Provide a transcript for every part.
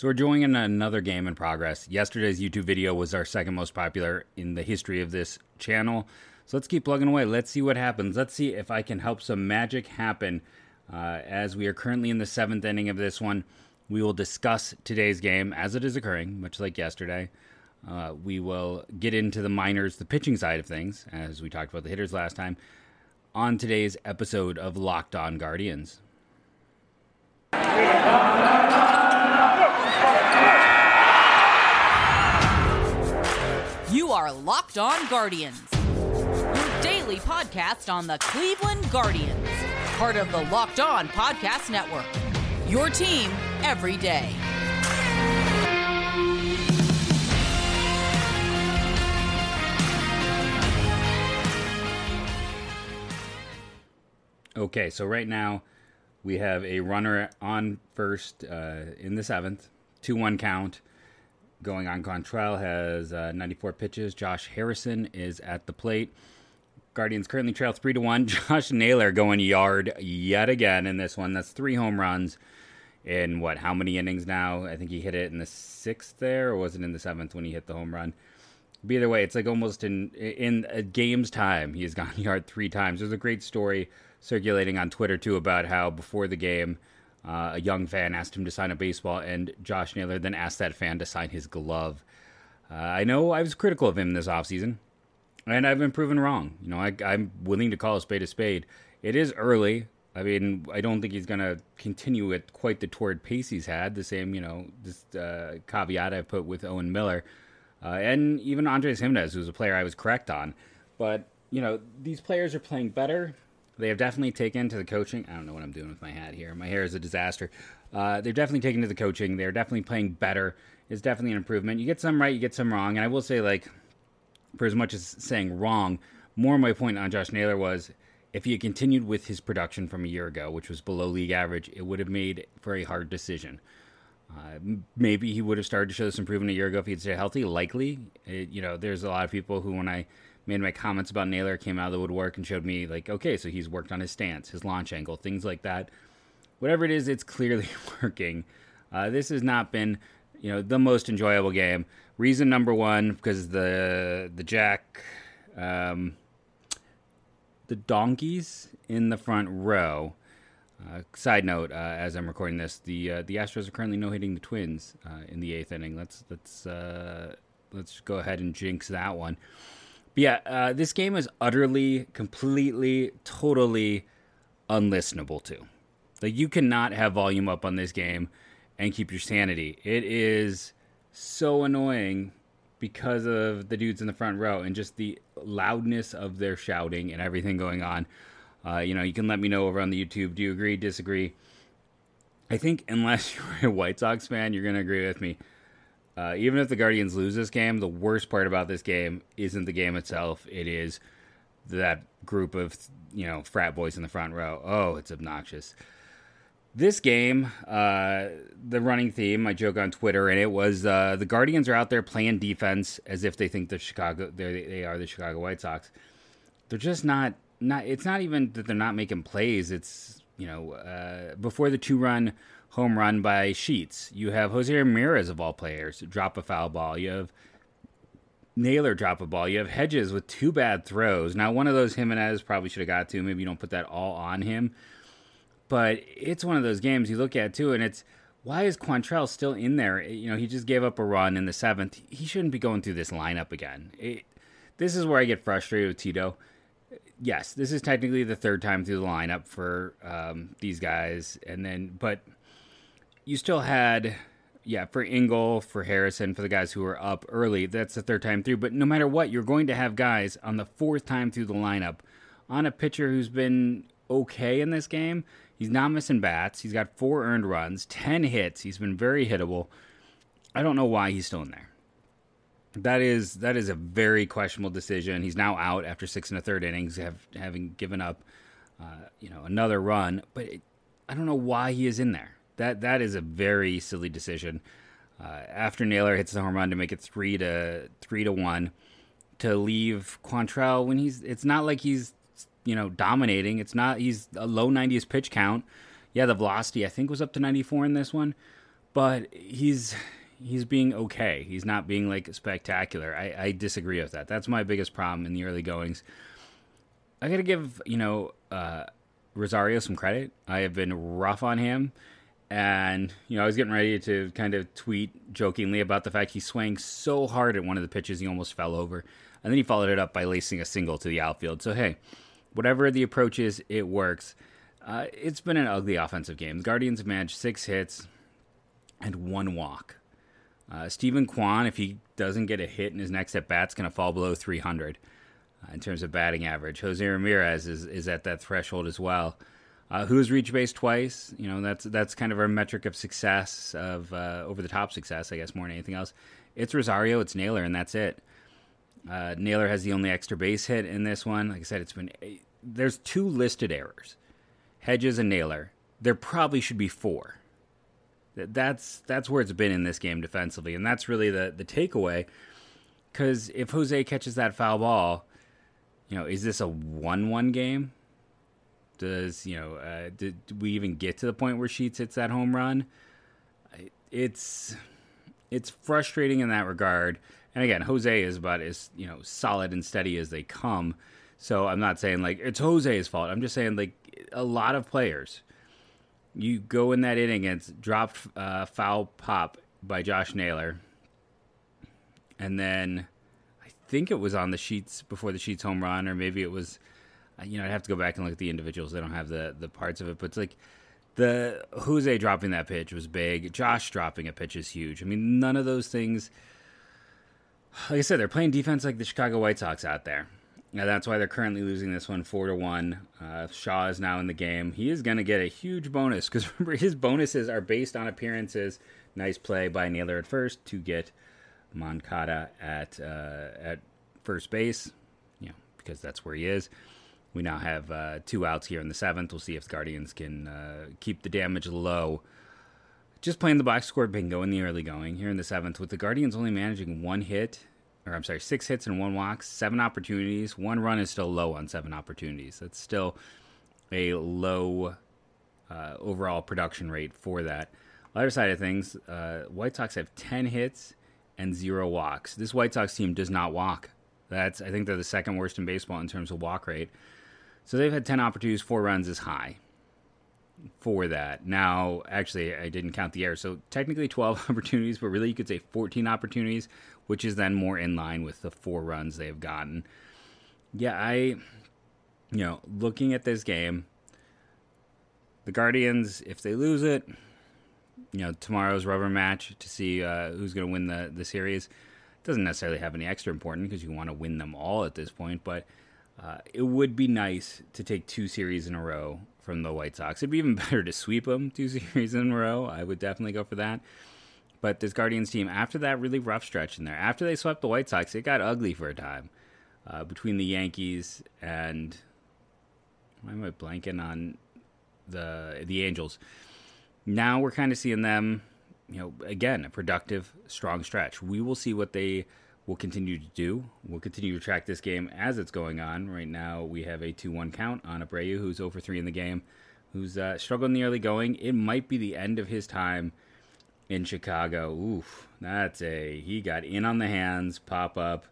So we're joining another game in progress. Yesterday's YouTube video was our second most popular in the history of this channel. So let's keep plugging away. Let's see what happens. Let's see if I can help some magic happen. Uh, as we are currently in the seventh inning of this one, we will discuss today's game as it is occurring, much like yesterday. Uh, we will get into the minors, the pitching side of things, as we talked about the hitters last time, on today's episode of Locked On Guardians. Are Locked On Guardians, your daily podcast on the Cleveland Guardians, part of the Locked On Podcast Network. Your team every day. Okay, so right now we have a runner on first uh, in the seventh, 2 1 count. Going on, Quantrill has uh, 94 pitches. Josh Harrison is at the plate. Guardians currently trail 3 to 1. Josh Naylor going yard yet again in this one. That's three home runs in what, how many innings now? I think he hit it in the sixth there, or was it in the seventh when he hit the home run? But either way, it's like almost in in a game's time, he has gone yard three times. There's a great story circulating on Twitter too about how before the game, uh, a young fan asked him to sign a baseball, and Josh Naylor then asked that fan to sign his glove. Uh, I know I was critical of him this offseason, and I've been proven wrong. You know, I, I'm willing to call a spade a spade. It is early. I mean, I don't think he's going to continue at quite the torrid pace he's had. The same, you know, this uh, caveat I've put with Owen Miller. Uh, and even Andres Gimenez, who's a player I was correct on. But, you know, these players are playing better. They have definitely taken to the coaching. I don't know what I'm doing with my hat here. My hair is a disaster. Uh, they've definitely taken to the coaching. They're definitely playing better. It's definitely an improvement. You get some right, you get some wrong. And I will say, like, for as much as saying wrong, more my point on Josh Naylor was if he had continued with his production from a year ago, which was below league average, it would have made for a hard decision. Uh, maybe he would have started to show this improvement a year ago if he'd stayed healthy. Likely, it, you know, there's a lot of people who, when I made my comments about Naylor came out of the woodwork and showed me like, okay, so he's worked on his stance, his launch angle, things like that. Whatever it is, it's clearly working. Uh, this has not been, you know, the most enjoyable game. Reason number one because the the Jack, um, the donkeys in the front row. Uh, side note: uh, As I'm recording this, the uh, the Astros are currently no hitting the Twins uh, in the eighth inning. Let's let's uh, let's go ahead and jinx that one. But yeah, uh, this game is utterly, completely, totally unlistenable to. Like you cannot have volume up on this game and keep your sanity. It is so annoying because of the dudes in the front row and just the loudness of their shouting and everything going on. Uh, you know, you can let me know over on the YouTube. Do you agree, disagree? I think unless you're a White Sox fan, you're going to agree with me. Uh, even if the Guardians lose this game, the worst part about this game isn't the game itself. It is that group of you know frat boys in the front row. Oh, it's obnoxious. This game, uh, the running theme, I joke on Twitter, and it was uh, the Guardians are out there playing defense as if they think the Chicago they are the Chicago White Sox. They're just not not. It's not even that they're not making plays. It's you know uh, before the two run home run by Sheets. You have Jose Ramirez of all players drop a foul ball. You have Naylor drop a ball. You have Hedges with two bad throws. Now, one of those Gimenez probably should have got to. Maybe you don't put that all on him. But it's one of those games you look at too, and it's why is Quantrill still in there? You know, he just gave up a run in the seventh. He shouldn't be going through this lineup again. It, this is where I get frustrated with Tito. Yes, this is technically the third time through the lineup for um, these guys, and then but you still had yeah, for Engel, for Harrison, for the guys who were up early, that's the third time through. But no matter what, you're going to have guys on the fourth time through the lineup on a pitcher who's been okay in this game. He's not missing bats. He's got four earned runs, 10 hits. He's been very hittable. I don't know why he's still in there. That is that is a very questionable decision. He's now out after six and a third innings, have, having given up, uh, you know, another run. But it, I don't know why he is in there. That that is a very silly decision. Uh, after Naylor hits the home run to make it three to three to one, to leave Quantrill when he's it's not like he's you know dominating. It's not he's a low 90s pitch count. Yeah, the velocity I think was up to 94 in this one, but he's he's being okay. He's not being like spectacular. I, I disagree with that. That's my biggest problem in the early goings. I got to give you know uh, Rosario some credit. I have been rough on him, and you know I was getting ready to kind of tweet jokingly about the fact he swung so hard at one of the pitches he almost fell over, and then he followed it up by lacing a single to the outfield. So hey, whatever the approach is, it works. Uh, it's been an ugly offensive game. The Guardians have managed six hits and one walk. Uh, Steven Kwan, if he doesn't get a hit in his next at bat, is going to fall below 300 uh, in terms of batting average. Jose Ramirez is, is at that threshold as well. Uh, who's reached base twice? You know, that's that's kind of our metric of success of uh, over the top success, I guess, more than anything else. It's Rosario, it's Naylor, and that's it. Uh, Naylor has the only extra base hit in this one. Like I said, it's been there's two listed errors, Hedges and Naylor. There probably should be four. That's that's where it's been in this game defensively, and that's really the the takeaway. Because if Jose catches that foul ball, you know, is this a one-one game? Does you know? Uh, did, did we even get to the point where Sheets hits that home run? It's it's frustrating in that regard. And again, Jose is about as you know solid and steady as they come. So I'm not saying like it's Jose's fault. I'm just saying like a lot of players, you go in that inning and it's dropped uh, foul pop by Josh Naylor, and then I think it was on the sheets before the sheets home run, or maybe it was. You know, I'd have to go back and look at the individuals. They don't have the the parts of it, but it's like the Jose dropping that pitch was big. Josh dropping a pitch is huge. I mean, none of those things. Like I said, they're playing defense like the Chicago White Sox out there. Now that's why they're currently losing this one four to one. Uh, Shaw is now in the game. He is going to get a huge bonus because remember his bonuses are based on appearances. Nice play by Naylor at first to get Moncada at uh, at first base. You know because that's where he is. We now have uh, two outs here in the seventh. We'll see if the Guardians can uh, keep the damage low. Just playing the box score bingo in the early going here in the seventh, with the Guardians only managing one hit, or I'm sorry, six hits and one walk, seven opportunities. One run is still low on seven opportunities. That's still a low uh, overall production rate for that. Other side of things, uh, White Sox have 10 hits and zero walks. This White Sox team does not walk. That's I think they're the second worst in baseball in terms of walk rate. So they've had 10 opportunities, four runs is high for that. Now, actually, I didn't count the errors. So technically 12 opportunities, but really you could say 14 opportunities, which is then more in line with the four runs they've gotten. Yeah, I, you know, looking at this game, the Guardians, if they lose it, you know, tomorrow's rubber match to see uh, who's going to win the, the series doesn't necessarily have any extra importance because you want to win them all at this point, but uh, it would be nice to take two series in a row from the White Sox. It'd be even better to sweep them two series in a row. I would definitely go for that. But this Guardians team, after that really rough stretch in there, after they swept the White Sox, it got ugly for a time uh, between the Yankees and why am I blanking on the the Angels? Now we're kind of seeing them, you know, again a productive, strong stretch. We will see what they will continue to do. We'll continue to track this game as it's going on. Right now, we have a 2 1 count on Abreu, who's over 3 in the game, who's uh, struggling the early going. It might be the end of his time in Chicago. Oof, that's a. He got in on the hands, pop up.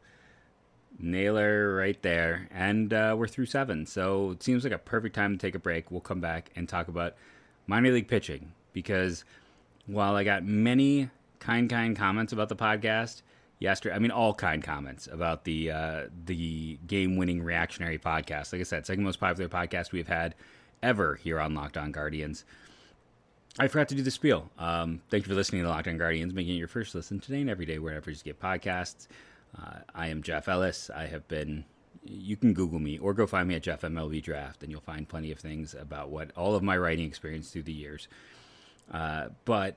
Naylor right there. And uh, we're through seven. So it seems like a perfect time to take a break. We'll come back and talk about minor league pitching because while I got many kind, kind comments about the podcast, yesterday. I mean, all kind comments about the uh, the game winning reactionary podcast. Like I said, second most popular podcast we've had ever here on Locked On Guardians. I forgot to do the spiel. Um, thank you for listening to Locked On Guardians, making it your first listen today and every day wherever you get podcasts. Uh, I am Jeff Ellis. I have been. You can Google me or go find me at Jeff MLB Draft, and you'll find plenty of things about what all of my writing experience through the years. Uh, but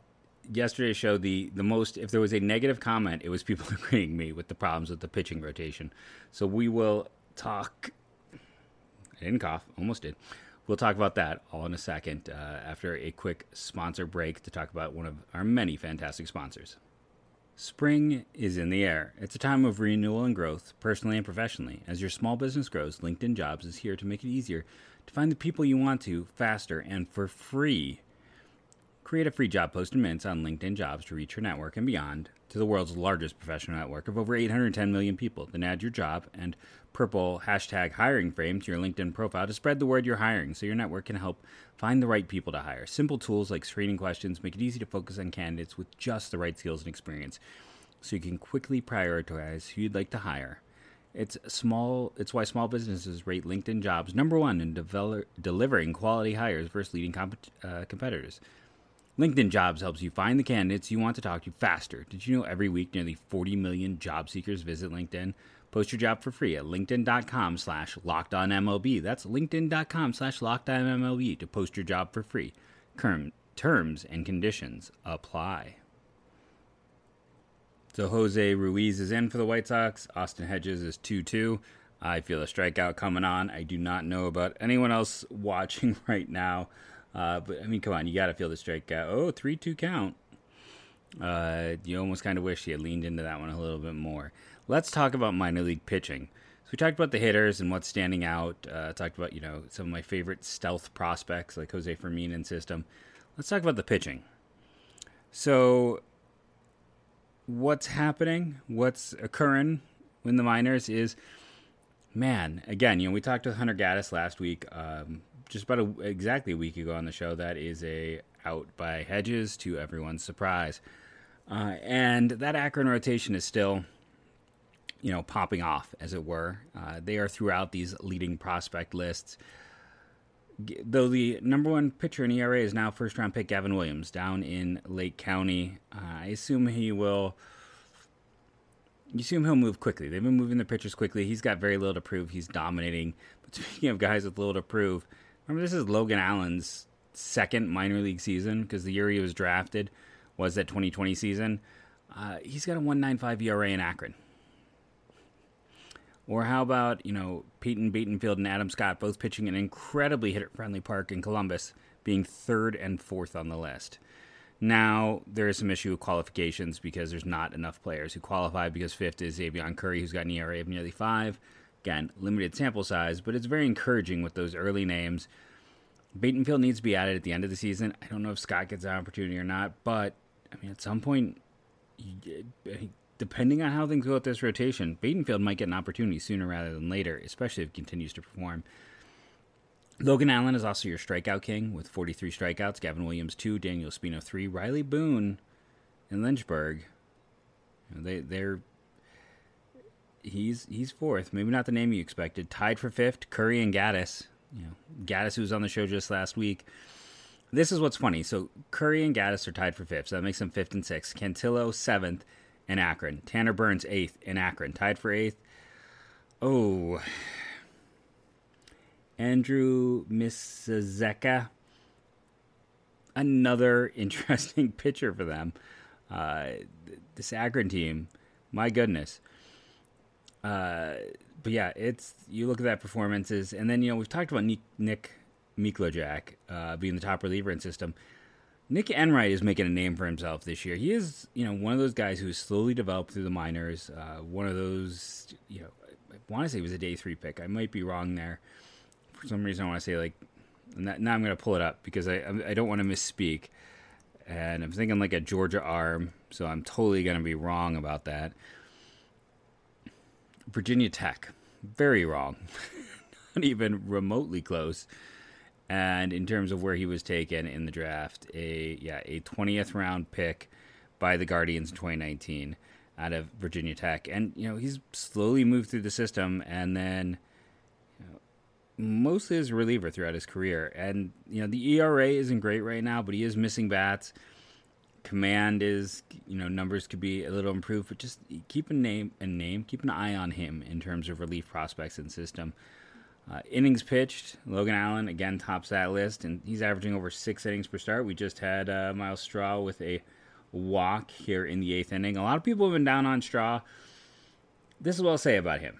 yesterday's show, the the most if there was a negative comment, it was people agreeing me with the problems with the pitching rotation. So we will talk. I didn't cough, almost did. We'll talk about that all in a second uh, after a quick sponsor break to talk about one of our many fantastic sponsors. Spring is in the air. It's a time of renewal and growth, personally and professionally. As your small business grows, LinkedIn Jobs is here to make it easier to find the people you want to faster and for free Create a free job post in minutes on LinkedIn Jobs to reach your network and beyond to the world's largest professional network of over 810 million people. Then add your job and purple hashtag hiring frame to your LinkedIn profile to spread the word you're hiring so your network can help find the right people to hire. Simple tools like screening questions make it easy to focus on candidates with just the right skills and experience so you can quickly prioritize who you'd like to hire. It's small. It's why small businesses rate LinkedIn Jobs number one in devel- delivering quality hires versus leading comp- uh, competitors. LinkedIn Jobs helps you find the candidates you want to talk to faster. Did you know every week nearly 40 million job seekers visit LinkedIn? Post your job for free at linkedin.com slash lockedonmlb. That's linkedin.com slash lockedonmlb to post your job for free. terms and conditions apply. So Jose Ruiz is in for the White Sox. Austin Hedges is 2 2. I feel a strikeout coming on. I do not know about anyone else watching right now. Uh, but I mean, come on, you got to feel the strikeout. Oh, 3 2 count. Uh, you almost kind of wish he had leaned into that one a little bit more. Let's talk about minor league pitching. So we talked about the hitters and what's standing out. Uh, talked about you know some of my favorite stealth prospects like Jose Fermin and system. Let's talk about the pitching. So what's happening, what's occurring in the minors is, man, again, you know, we talked with Hunter Gaddis last week, um, just about a, exactly a week ago on the show. That is a out by Hedges to everyone's surprise. Uh, and that Akron rotation is still, you know, popping off, as it were. Uh, they are throughout these leading prospect lists. Though the number one pitcher in ERA is now first round pick Gavin Williams down in Lake County. Uh, I assume he will. You assume he'll move quickly. They've been moving the pitchers quickly. He's got very little to prove. He's dominating. But speaking of guys with little to prove, remember this is Logan Allen's second minor league season because the year he was drafted was that 2020 season. Uh, he's got a 1.95 ERA in Akron. Or how about, you know, Peyton Battenfield and Adam Scott both pitching an incredibly hitter friendly park in Columbus, being third and fourth on the list. Now, there is some issue with qualifications because there's not enough players who qualify because fifth is Xzavion Curry, who's got an ERA of nearly five. Again, limited sample size, but it's very encouraging with those early names. Battenfield needs to be added at the end of the season. I don't know if Scott gets that opportunity or not, but I mean, at some point, depending on how things go with this rotation, Battenfield might get an opportunity sooner rather than later, especially if he continues to perform. Logan Allen is also your strikeout king with 43 strikeouts. Gavin Williams, 2. Daniel Espino, 3. Riley Boone and Lynchburg. They, they're. He's he's fourth. Maybe not the name you expected. Tied for fifth, Curry and Gaddis. You know, Gaddis, who was on the show just last week. This is what's funny. So Curry and Gaddis are tied for fifth, so that makes them fifth and sixth. Cantillo seventh, in Akron. Tanner Burns eighth in Akron, tied for eighth. Oh, Andrew Misiaszek, another interesting pitcher for them. Uh, this Akron team, my goodness. Uh, but yeah, it's you look at that performances, and then you know we've talked about Nick, Nick uh, being the top reliever in system. Nick Enright is making a name for himself this year. He is, you know, one of those guys who's slowly developed through the minors. Uh, one of those, you know, I want to say he was a day three pick. I might be wrong there. For some reason, I want to say like. now I'm going to pull it up because I I don't want to misspeak, and I'm thinking like a Georgia arm, so I'm totally going to be wrong about that. Virginia Tech, very wrong, not even remotely close and in terms of where he was taken in the draft, a yeah a twentieth round pick by the Guardians in 2019 out of Virginia Tech, and you know he's slowly moved through the system, and then mostly as a reliever throughout his career. And you know the ERA isn't great right now, but he is missing bats. Command is you know numbers could be a little improved, but just keep a name a name, keep an eye on him in terms of relief prospects and system. Uh, innings pitched, Logan Allen again tops that list, and he's averaging over six innings per start. We just had uh, Myles Straw with a walk here in the eighth inning. A lot of people have been down on Straw. This is what I'll say about him.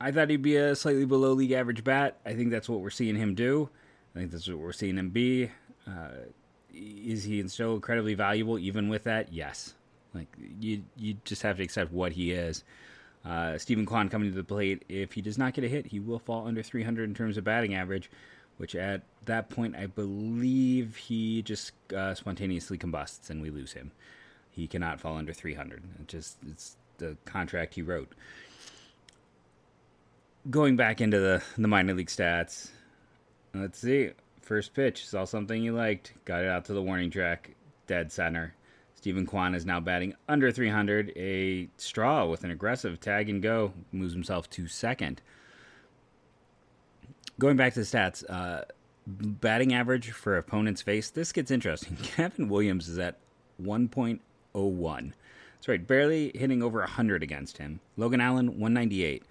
I thought he'd be a slightly below league average bat. I think that's what we're seeing him do. I think that's what we're seeing him be. Uh, is he still incredibly valuable even with that? Yes. Like you, you just have to accept what he is. Uh, Steven Kwan coming to the plate. If he does not get a hit, he will fall under 300 in terms of batting average. which at that point I believe he just uh, spontaneously combusts and we lose him. He cannot fall under 300. It just it's the contract he wrote. Going back into the the minor league stats, let's see. First pitch, saw something you liked, got it out to the warning track, dead center. Steven Kwan is now batting under 300. A straw with an aggressive tag and go moves himself to second. Going back to the stats, uh, batting average for opponents face. This gets interesting. Gavin Williams is at 1.01. That's right, barely hitting over 100 against him. Logan Allen 198.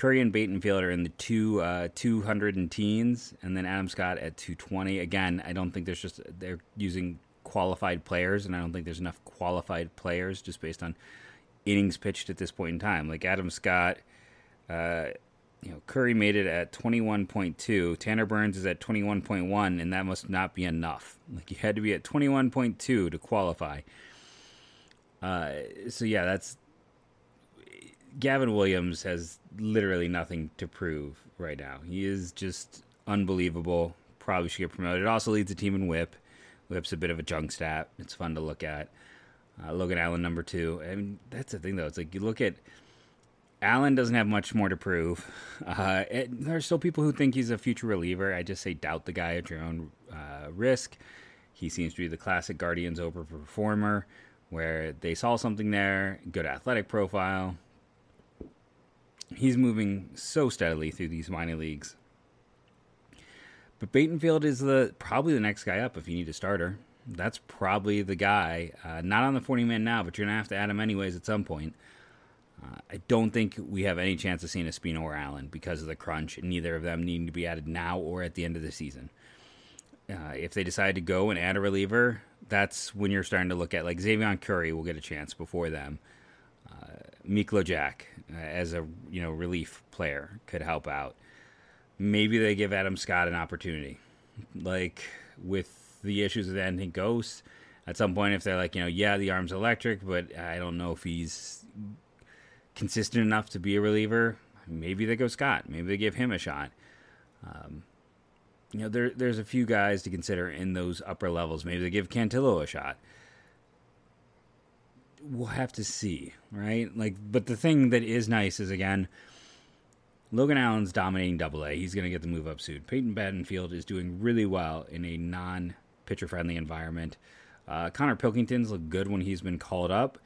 Curry and Battenfield are in the two uh, 200 and teens, and then Adam Scott at 220. Again, I don't think there's just they're using qualified players, and I don't think there's enough qualified players just based on innings pitched at this point in time. Like Adam Scott, uh, you know, Curry made it at 21.2. Tanner Burns is at 21.1, and that must not be enough. Like you had to be at 21.2 to qualify. Uh, so yeah, that's Gavin Williams has literally nothing to prove right now. He is just unbelievable. Probably should get promoted. Also leads the team in WHIP. WHIP's a bit of a junk stat. It's fun to look at. Uh, Logan Allen number two. I mean, that's the thing though. It's like you look at Allen doesn't have much more to prove. Uh, it, there are still people who think he's a future reliever. I just say doubt the guy at your own uh, risk. He seems to be the classic Guardians overperformer, where they saw something there, good athletic profile, he's moving so steadily through these minor leagues. But Battenfield is the probably the next guy up if you need a starter. That's probably the guy. Uh, not on the 40 man now, but you're going to have to add him anyways at some point. Uh, I don't think we have any chance of seeing Espino or Allen because of the crunch, neither of them needing to be added now or at the end of the season. Uh, if they decide to go and add a reliever, that's when you're starting to look at like Xzavion Curry will get a chance before them. Mikolajchak uh, as a you know relief player could help out. Maybe they give Adam Scott an opportunity, like with the issues with Anthony Gose. At some point, if they're like, you know, yeah, the arm's electric, but I don't know if he's consistent enough to be a reliever. Maybe they go Scott. Maybe they give him a shot. Um, you know, there there's a few guys to consider in those upper levels. Maybe they give Cantillo a shot we'll have to see, right? Like, but the thing that is nice is again, Logan Allen's dominating Double A. He's going to get the move up soon. Peyton Battenfield is doing really well in a non pitcher friendly environment. Uh, Konnor Pilkington's looked good when he's been called up.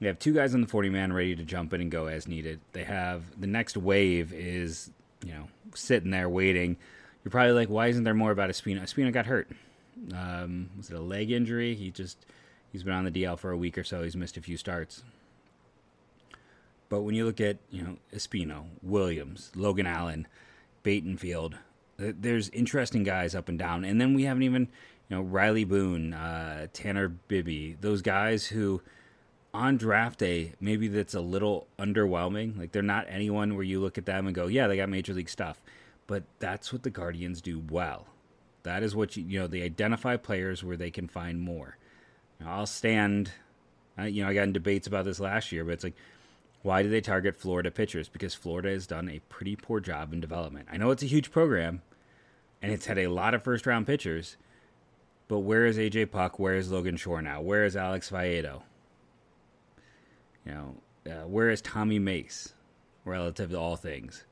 They have two guys on the 40 man ready to jump in and go as needed. They have the next wave is, you know, sitting there waiting. You're probably like, why isn't there more about Espino? Espino got hurt. Um, was it a leg injury? He just He's been on the DL for a week or so. He's missed a few starts. But when you look at, you know, Espino, Williams, Logan Allen, Battenfield, there's interesting guys up and down. And then we haven't even, you know, Riley Boone, uh, Tanner Bibee, those guys who on draft day, maybe that's a little underwhelming. Like they're not anyone where you look at them and go, yeah, they got major league stuff. But that's what the Guardians do well. That is what you, you know, they identify players where they can find more. I'll stand. You know, I got in debates about this last year, but it's like, why do they target Florida pitchers? Because Florida has done a pretty poor job in development. I know it's a huge program, and it's had a lot of first round pitchers, but where is AJ Puk? Where is Logan Shore now? Where is Alex Faedo? You know, uh, where is Tommy Mace relative to all things?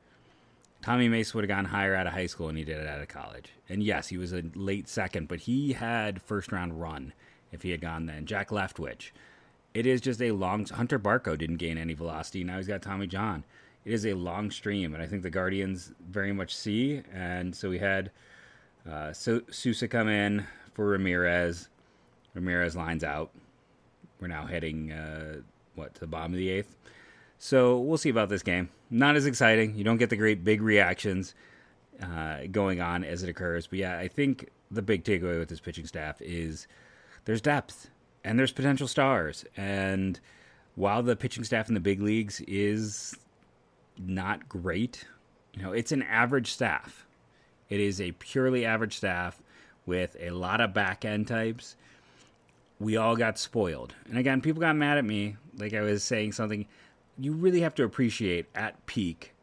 Tommy Mace would have gone higher out of high school than he did it out of college. And yes, he was a late second, but he had first round run if he had gone then. Jack Leftwich. It is just a long. Hunter Barco didn't gain any velocity. Now he's got Tommy John. It is a long stream, and I think the Guardians very much see. And so we had uh, so- Sousa come in for Ramirez. Ramirez lines out. We're now heading uh, what to the bottom of the eighth. So we'll see about this game. Not as exciting. You don't get the great big reactions uh, going on as it occurs. But yeah, I think the big takeaway with this pitching staff is there's depth and there's potential stars. And while the pitching staff in the big leagues is not great, you know, it's an average staff. It is a purely average staff with a lot of back end types. We all got spoiled. And again, people got mad at me, like I was saying something. You really have to appreciate at peak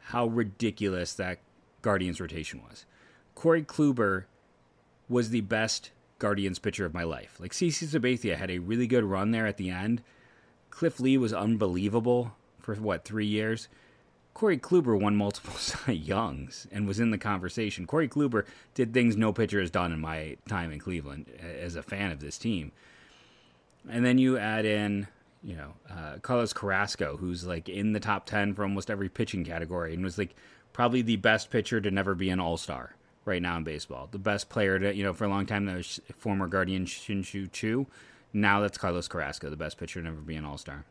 how ridiculous that Guardians rotation was. Corey Kluber was the best Guardians pitcher of my life. Like CC Sabathia had a really good run there at the end. Cliff Lee was unbelievable for what three years. Corey Kluber won multiple Cy Youngs and was in the conversation. Corey Kluber did things no pitcher has done in my time in Cleveland as a fan of this team. And then you add in, you know, uh, Carlos Carrasco, who's like in the top 10 for almost every pitching category and was like probably the best pitcher to never be an all star right now in baseball. The best player to, you know, for a long time, that was former Guardian Shin-Soo Choo. Now that's Carlos Carrasco, the best pitcher to ever be an all star.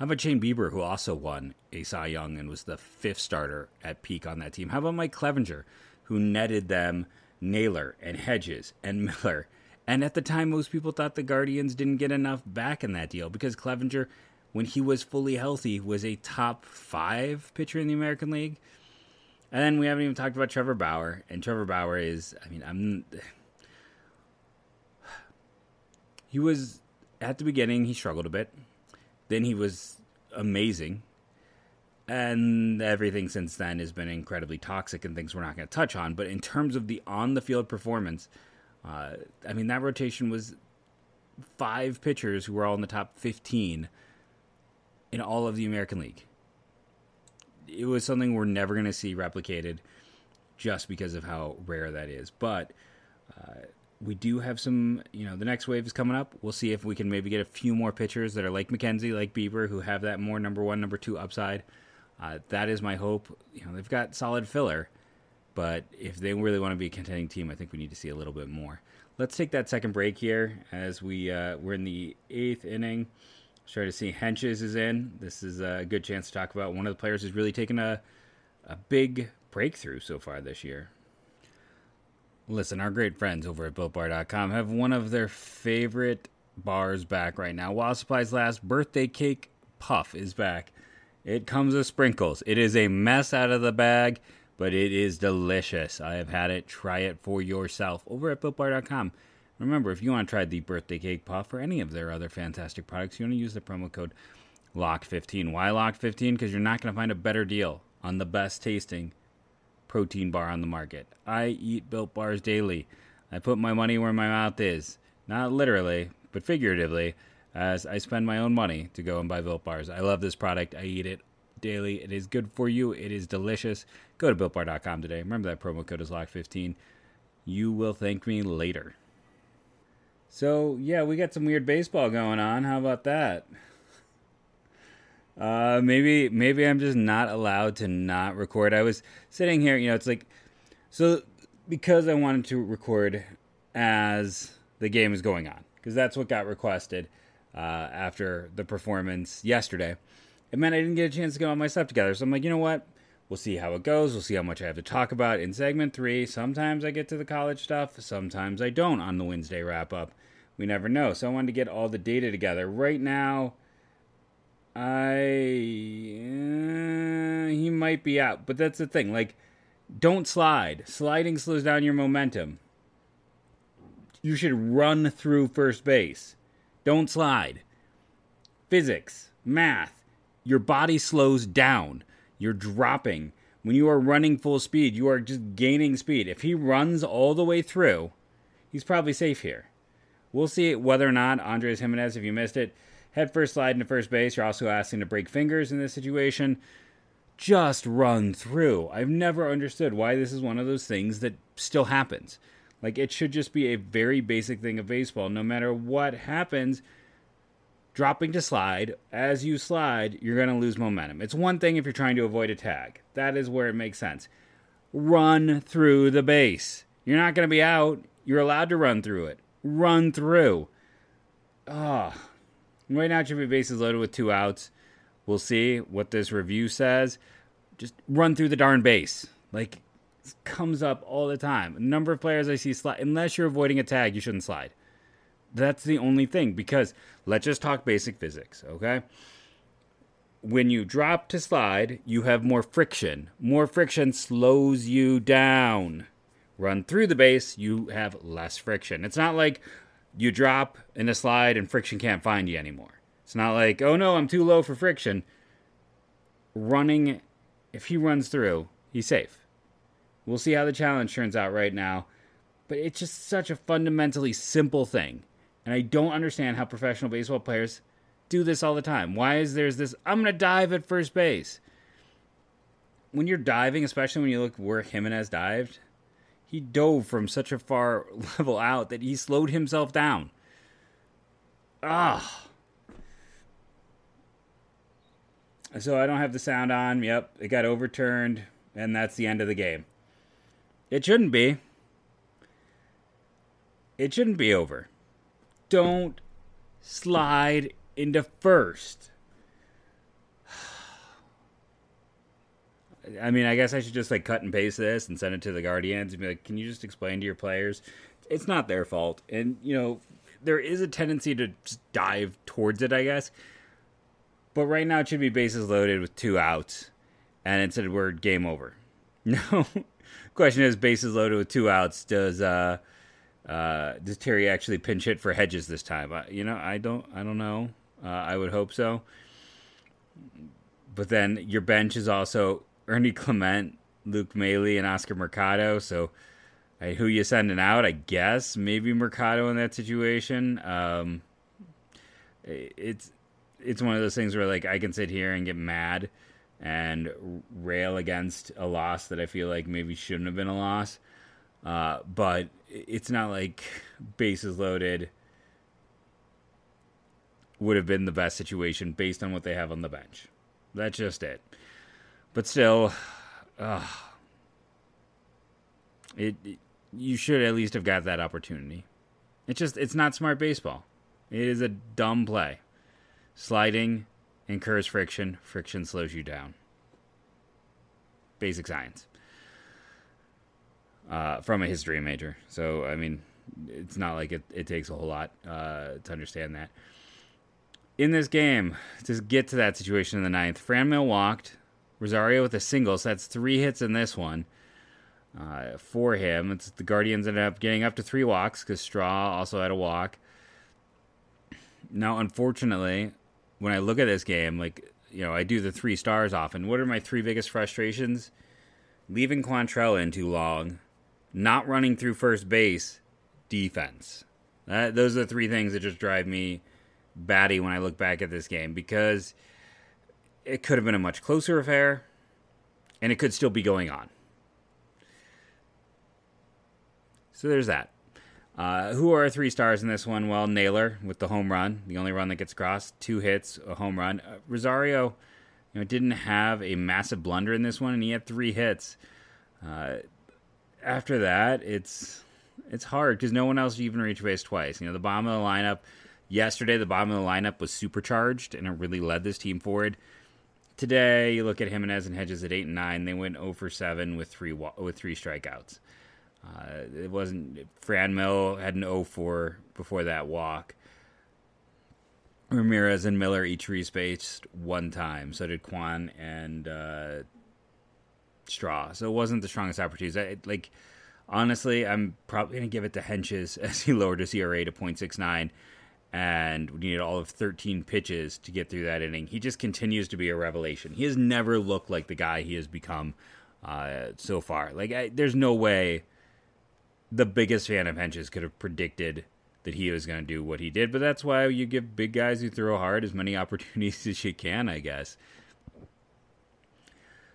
How about Shane Bieber, who also won a Cy Young and was the fifth starter at peak on that team? How about Mike Clevinger, who netted them Naylor and Hedges and Miller? And at the time, most people thought the Guardians didn't get enough back in that deal because Clevinger, when he was fully healthy, was a top five pitcher in the American League. And then we haven't even talked about Trevor Bauer. And Trevor Bauer is, I mean, I'm. He was, at the beginning, he struggled a bit then he was amazing. And everything since then has been incredibly toxic and things we're not going to touch on. But in terms of the on the field performance, uh, I mean, that rotation was five pitchers who were all in the top 15 in all of the American League. It was something we're never going to see replicated just because of how rare that is. But uh, we do have some, you know, the next wave is coming up. We'll see if we can maybe get a few more pitchers that are like McKenzie, like Bieber, who have that more number one, number two upside. Uh, that is my hope. You know, they've got solid filler, but if they really want to be a contending team, I think we need to see a little bit more. Let's take that second break here as we uh, we're in the eighth inning. Try to see Hentges is in. This is a good chance to talk about one of the players who's really taken a a big breakthrough so far this year. Listen, our great friends over at BuiltBar.com have one of their favorite bars back right now. While supplies last, birthday cake puff is back. It comes with sprinkles. It is a mess out of the bag, but it is delicious. I have had it. Try it for yourself over at BuiltBar.com. Remember, if you want to try the birthday cake puff or any of their other fantastic products, you want to use the promo code LOCK15. Why LOCK15? Because you're not going to find a better deal on the best tasting protein bar on the market. I eat built bars daily. I put my money where my mouth is. Not literally, but figuratively, as I spend my own money to go and buy built bars. I love this product. I eat it daily. It is good for you. It is delicious. Go to builtbar.com today. Remember that promo code is LOCK15. You will thank me later. So, yeah, we got some weird baseball going on. How about that? Uh, maybe maybe I'm just not allowed to not record. I was sitting here, you know, it's like so because I wanted to record as the game is going on because that's what got requested uh, after the performance yesterday. It meant I didn't get a chance to get all my stuff together. So I'm like, you know what? We'll see how it goes. We'll see how much I have to talk about in segment three. Sometimes I get to the college stuff. Sometimes I don't on the Wednesday wrap up. We never know. So I wanted to get all the data together. Right now, I uh, he might be out, but that's the thing. Like, don't slide. Sliding slows down your momentum. You should run through first base. Don't slide. Physics, math. Your body slows down. You're dropping. When you are running full speed, you are just gaining speed. If he runs all the way through, he's probably safe here. We'll see whether or not Andres Gimenez, if you missed it, head first slide into first base. You're also asking to break fingers in this situation. Just run through. I've never understood why this is one of those things that still happens. Like, it should just be a very basic thing of baseball. No matter what happens, dropping to slide, as you slide, you're going to lose momentum. It's one thing if you're trying to avoid a tag. That is where it makes sense. Run through the base. You're not going to be out. You're allowed to run through it. Run through. Ah. Right now, it Base is loaded with two outs. We'll see what this review says. Just run through the darn base. Like, comes up all the time. A number of players I see slide, unless you're avoiding a tag, you shouldn't slide. That's the only thing because let's just talk basic physics, okay? When you drop to slide, you have more friction. More friction slows you down. Run through the base, you have less friction. It's not like, you drop in a slide and friction can't find you anymore. It's not like, oh no, I'm too low for friction. Running, if he runs through, he's safe. We'll see how the challenge turns out right now. But it's just such a fundamentally simple thing. And I don't understand how professional baseball players do this all the time. Why is there's this I'm going to dive at first base? When you're diving, especially when you look where Gimenez dived, he dove from such a far level out that he slowed himself down. Ah. So I don't have the sound on. Yep, it got overturned, and that's the end of the game. It shouldn't be. It shouldn't be over. Don't slide into first. I mean, I guess I should just like cut and paste this and send it to the Guardians and be like, "Can you just explain to your players? It's not their fault." And you know, there is a tendency to just dive towards it, I guess. But right now, it should be bases loaded with two outs, and instead we're game over. No, question is bases loaded with two outs. Does uh, uh, does Terry actually pinch hit for Hedges this time? You know, I don't, I don't know. Uh, I would hope so. But then your bench is also Ernie Clement, Luke Maile, and Oscar Mercado. So who you sending out? I guess maybe Mercado in that situation. Um, it's it's one of those things where like I can sit here and get mad and rail against a loss that I feel like maybe shouldn't have been a loss. Uh, but it's not like bases loaded would have been the best situation based on what they have on the bench. That's just it. But still, uh, it, it you should at least have got that opportunity. It's just it's not smart baseball. It is a dumb play. Sliding incurs friction, friction slows you down. Basic science. Uh, from a history major. So, I mean, it's not like it, it takes a whole lot uh, to understand that. In this game, to get to that situation in the ninth, Franmil walked. Rosario with a single, so that's three hits in this one uh, for him. It's, the Guardians ended up getting up to three walks because Straw also had a walk. Now, unfortunately, when I look at this game, like, you know, I do the three stars often. What are my three biggest frustrations? Leaving Quantrill in too long, not running through first base, defense. That, those are the three things that just drive me batty when I look back at this game because it could have been a much closer affair and it could still be going on. So there's that. Uh, who are our three stars in this one? Well, Naylor with the home run, the only run that gets across, two hits, a home run. Uh, Rosario, you know, didn't have a massive blunder in this one, and he had three hits. Uh, after that, it's it's hard because no one else even reached base twice. You know, the bottom of the lineup yesterday, the bottom of the lineup was supercharged, and it really led this team forward. Today, you look at Gimenez and Hedges at eight and nine; they went 0 for seven with three with three strikeouts. Uh, it wasn't Franmil had an 0-4 before that walk. Ramirez and Miller each respaced one time. So did Kwan and uh, Straw. So it wasn't the strongest opportunities. I, like honestly, I'm probably gonna give it to Hentges as he lowered his ERA to 0.69 and we needed all of 13 pitches to get through that inning. He just continues to be a revelation. He has never looked like the guy he has become uh, so far. Like, I, there's no way the biggest fan of Hentges could have predicted that he was going to do what he did. But that's why you give big guys who throw hard as many opportunities as you can, I guess.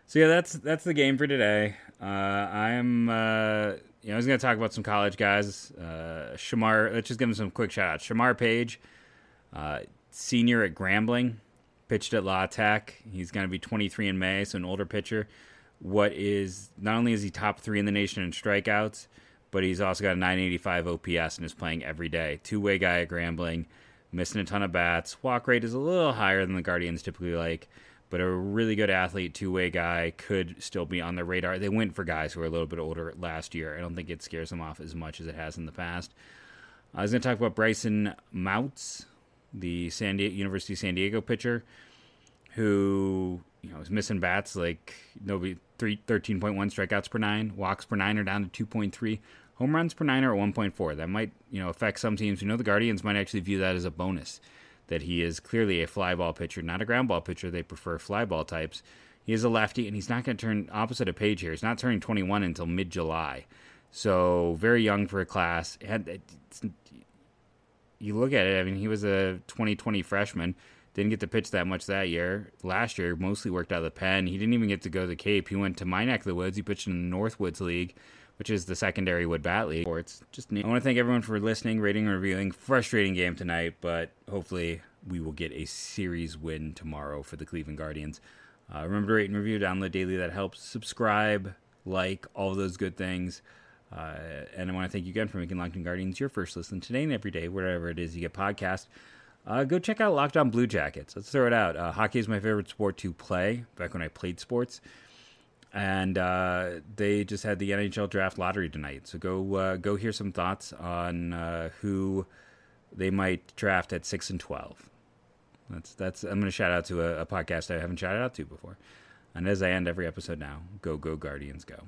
So yeah, that's that's the game for today. Uh, I'm uh, you know I was to talk about some college guys. Uh, Shamar, let's just give him some quick shout outs. Shamar Page, uh, senior at Grambling, pitched at La Tech. He's to be 23 in May, so an older pitcher. What is not only is he top three in the nation in strikeouts, but he's also got a 985 OPS and is playing every day. Two way guy at Grambling, missing a ton of bats. Walk rate is a little higher than the Guardians typically like, but a really good athlete, two way guy could still be on the radar. They went for guys who were a little bit older last year. I don't think it scares them off as much as it has in the past. I was going to talk about Bryson Moutts, the San Diego, University of San Diego pitcher, who you know is missing bats like nobody. 13.1 strikeouts per nine, walks per nine are down to 2.3. Home runs per nine are at 1.4. That might, you know, affect some teams. You know, the Guardians might actually view that as a bonus. That he is clearly a fly ball pitcher, not a ground ball pitcher. They prefer fly ball types. He is a lefty, and he's not going to turn opposite of Page here. He's not turning 21 until mid July. So very young for a class. Had you look at it, I mean, he was a 2020 freshman. Didn't get to pitch that much that year. Last year, mostly worked out of the pen. He didn't even get to go to the Cape. He went to of the woods. He pitched in the Northwoods League, which is the secondary wood bat league. Or it's just neat. I want to thank everyone for listening, rating, reviewing. Frustrating game tonight, but hopefully we will get a series win tomorrow for the Cleveland Guardians. Uh, remember to rate and review, download daily. That helps. Subscribe, like, all those good things. Uh, and I want to thank you again for making Locked On Guardians your first listen today and every day, wherever it is you get podcast. Uh, go check out Locked On Blue Jackets. Let's throw it out. Uh, hockey is my favorite sport to play. Back when I played sports, and uh, they just had the NHL draft lottery tonight. So go uh, go hear some thoughts on uh, who they might draft at six and twelve. That's that's. I'm going to shout out to a, a podcast I haven't shouted out to before. And as I end every episode now, go go Guardians go.